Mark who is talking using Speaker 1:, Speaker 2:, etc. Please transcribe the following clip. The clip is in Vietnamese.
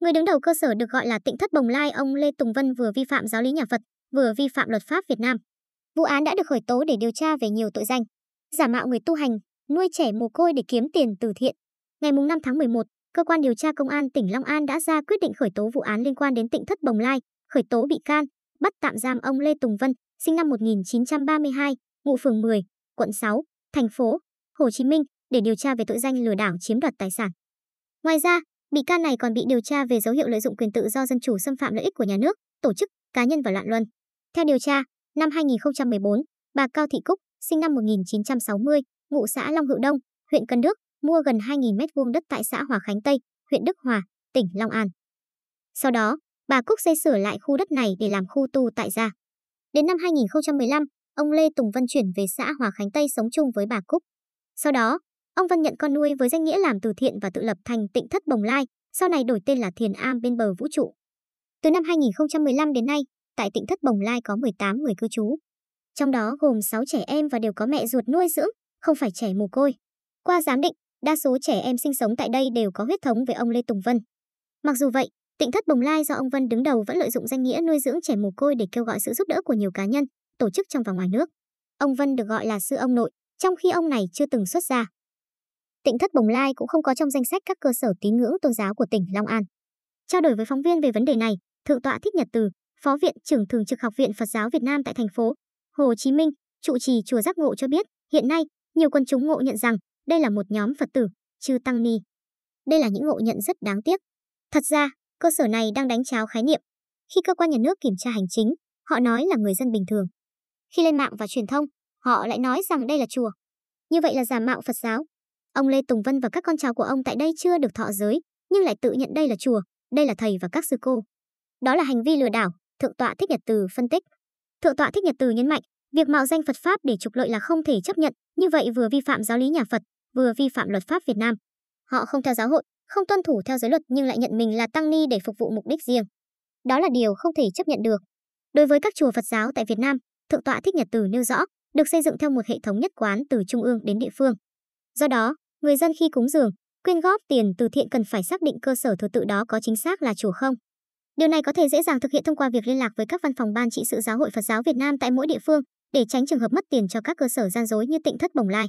Speaker 1: Người đứng đầu cơ sở được gọi là Tịnh Thất Bồng Lai, ông Lê Tùng Vân vừa vi phạm giáo lý nhà Phật, vừa vi phạm luật pháp Việt Nam. Vụ án đã được khởi tố để điều tra về nhiều tội danh: giả mạo người tu hành, nuôi trẻ mồ côi để kiếm tiền từ thiện. Ngày 5 tháng 11, cơ quan điều tra công an tỉnh Long An đã ra quyết định khởi tố vụ án liên quan đến Tịnh Thất Bồng Lai, khởi tố bị can, bắt tạm giam ông Lê Tùng Vân, sinh năm 1932, ngụ phường 10, quận 6, thành phố Hồ Chí Minh để điều tra về tội danh lừa đảo chiếm đoạt tài sản. Ngoài ra, bị can này còn bị điều tra về dấu hiệu lợi dụng quyền tự do dân chủ xâm phạm lợi ích của nhà nước, tổ chức, cá nhân và loạn luân. Theo điều tra, năm 2014, bà Cao Thị Cúc, sinh năm 1960, ngụ xã Long Hữu Đông, huyện Cần Đức, mua gần 2.000 m2 đất tại xã Hòa Khánh Tây, huyện Đức Hòa, tỉnh Long An. Sau đó, bà Cúc xây sửa lại khu đất này để làm khu tu tại gia. Đến năm 2015, ông Lê Tùng Vân chuyển về xã Hòa Khánh Tây sống chung với bà Cúc. Sau đó, ông Vân nhận con nuôi với danh nghĩa làm từ thiện và tự lập thành Tịnh Thất Bồng Lai, sau này đổi tên là Thiền Am bên bờ vũ trụ. Từ năm 2015 đến nay, tại Tịnh Thất Bồng Lai có 18 người cư trú. Trong đó gồm 6 trẻ em và đều có mẹ ruột nuôi dưỡng, không phải trẻ mồ côi. Qua giám định, đa số trẻ em sinh sống tại đây đều có huyết thống với ông Lê Tùng Vân. Mặc dù vậy, Tịnh Thất Bồng Lai do ông Vân đứng đầu vẫn lợi dụng danh nghĩa nuôi dưỡng trẻ mồ côi để kêu gọi sự giúp đỡ của nhiều cá nhân, tổ chức trong và ngoài nước. Ông Vân được gọi là sư ông nội, trong khi ông này chưa từng xuất gia. Tịnh Thất Bồng Lai cũng không có trong danh sách các cơ sở tín ngưỡng tôn giáo của tỉnh Long An. Trao đổi với phóng viên về vấn đề này, Thượng tọa Thích Nhật Từ, Phó viện trưởng thường trực Học viện Phật giáo Việt Nam tại thành phố Hồ Chí Minh, trụ trì chùa Giác Ngộ cho biết, hiện nay, nhiều quân chúng ngộ nhận rằng đây là một nhóm Phật tử, chư tăng ni. Đây là những ngộ nhận rất đáng tiếc. Thật ra, cơ sở này đang đánh cháo khái niệm. Khi cơ quan nhà nước kiểm tra hành chính, họ nói là người dân bình thường. Khi lên mạng và truyền thông, họ lại nói rằng đây là chùa. Như vậy là giả mạo Phật giáo. Ông Lê Tùng Vân và các con cháu của ông tại đây chưa được thọ giới, nhưng lại tự nhận đây là chùa, đây là thầy và các sư cô. Đó là hành vi lừa đảo, Thượng tọa Thích Nhật Từ phân tích. Thượng tọa Thích Nhật Từ nhấn mạnh, việc mạo danh Phật pháp để trục lợi là không thể chấp nhận, như vậy vừa vi phạm giáo lý nhà Phật, vừa vi phạm luật pháp Việt Nam. Họ không theo giáo hội, không tuân thủ theo giới luật nhưng lại nhận mình là tăng ni để phục vụ mục đích riêng. Đó là điều không thể chấp nhận được. Đối với các chùa Phật giáo tại Việt Nam, Thượng tọa Thích Nhật Từ nêu rõ, được xây dựng theo một hệ thống nhất quán từ trung ương đến địa phương. Do đó, người dân khi cúng dường, quyên góp tiền từ thiện cần phải xác định cơ sở thờ tự đó có chính xác là chùa không. Điều này có thể dễ dàng thực hiện thông qua việc liên lạc với các văn phòng ban trị sự giáo hội Phật giáo Việt Nam tại mỗi địa phương để tránh trường hợp mất tiền cho các cơ sở gian dối như Tịnh Thất Bồng Lai.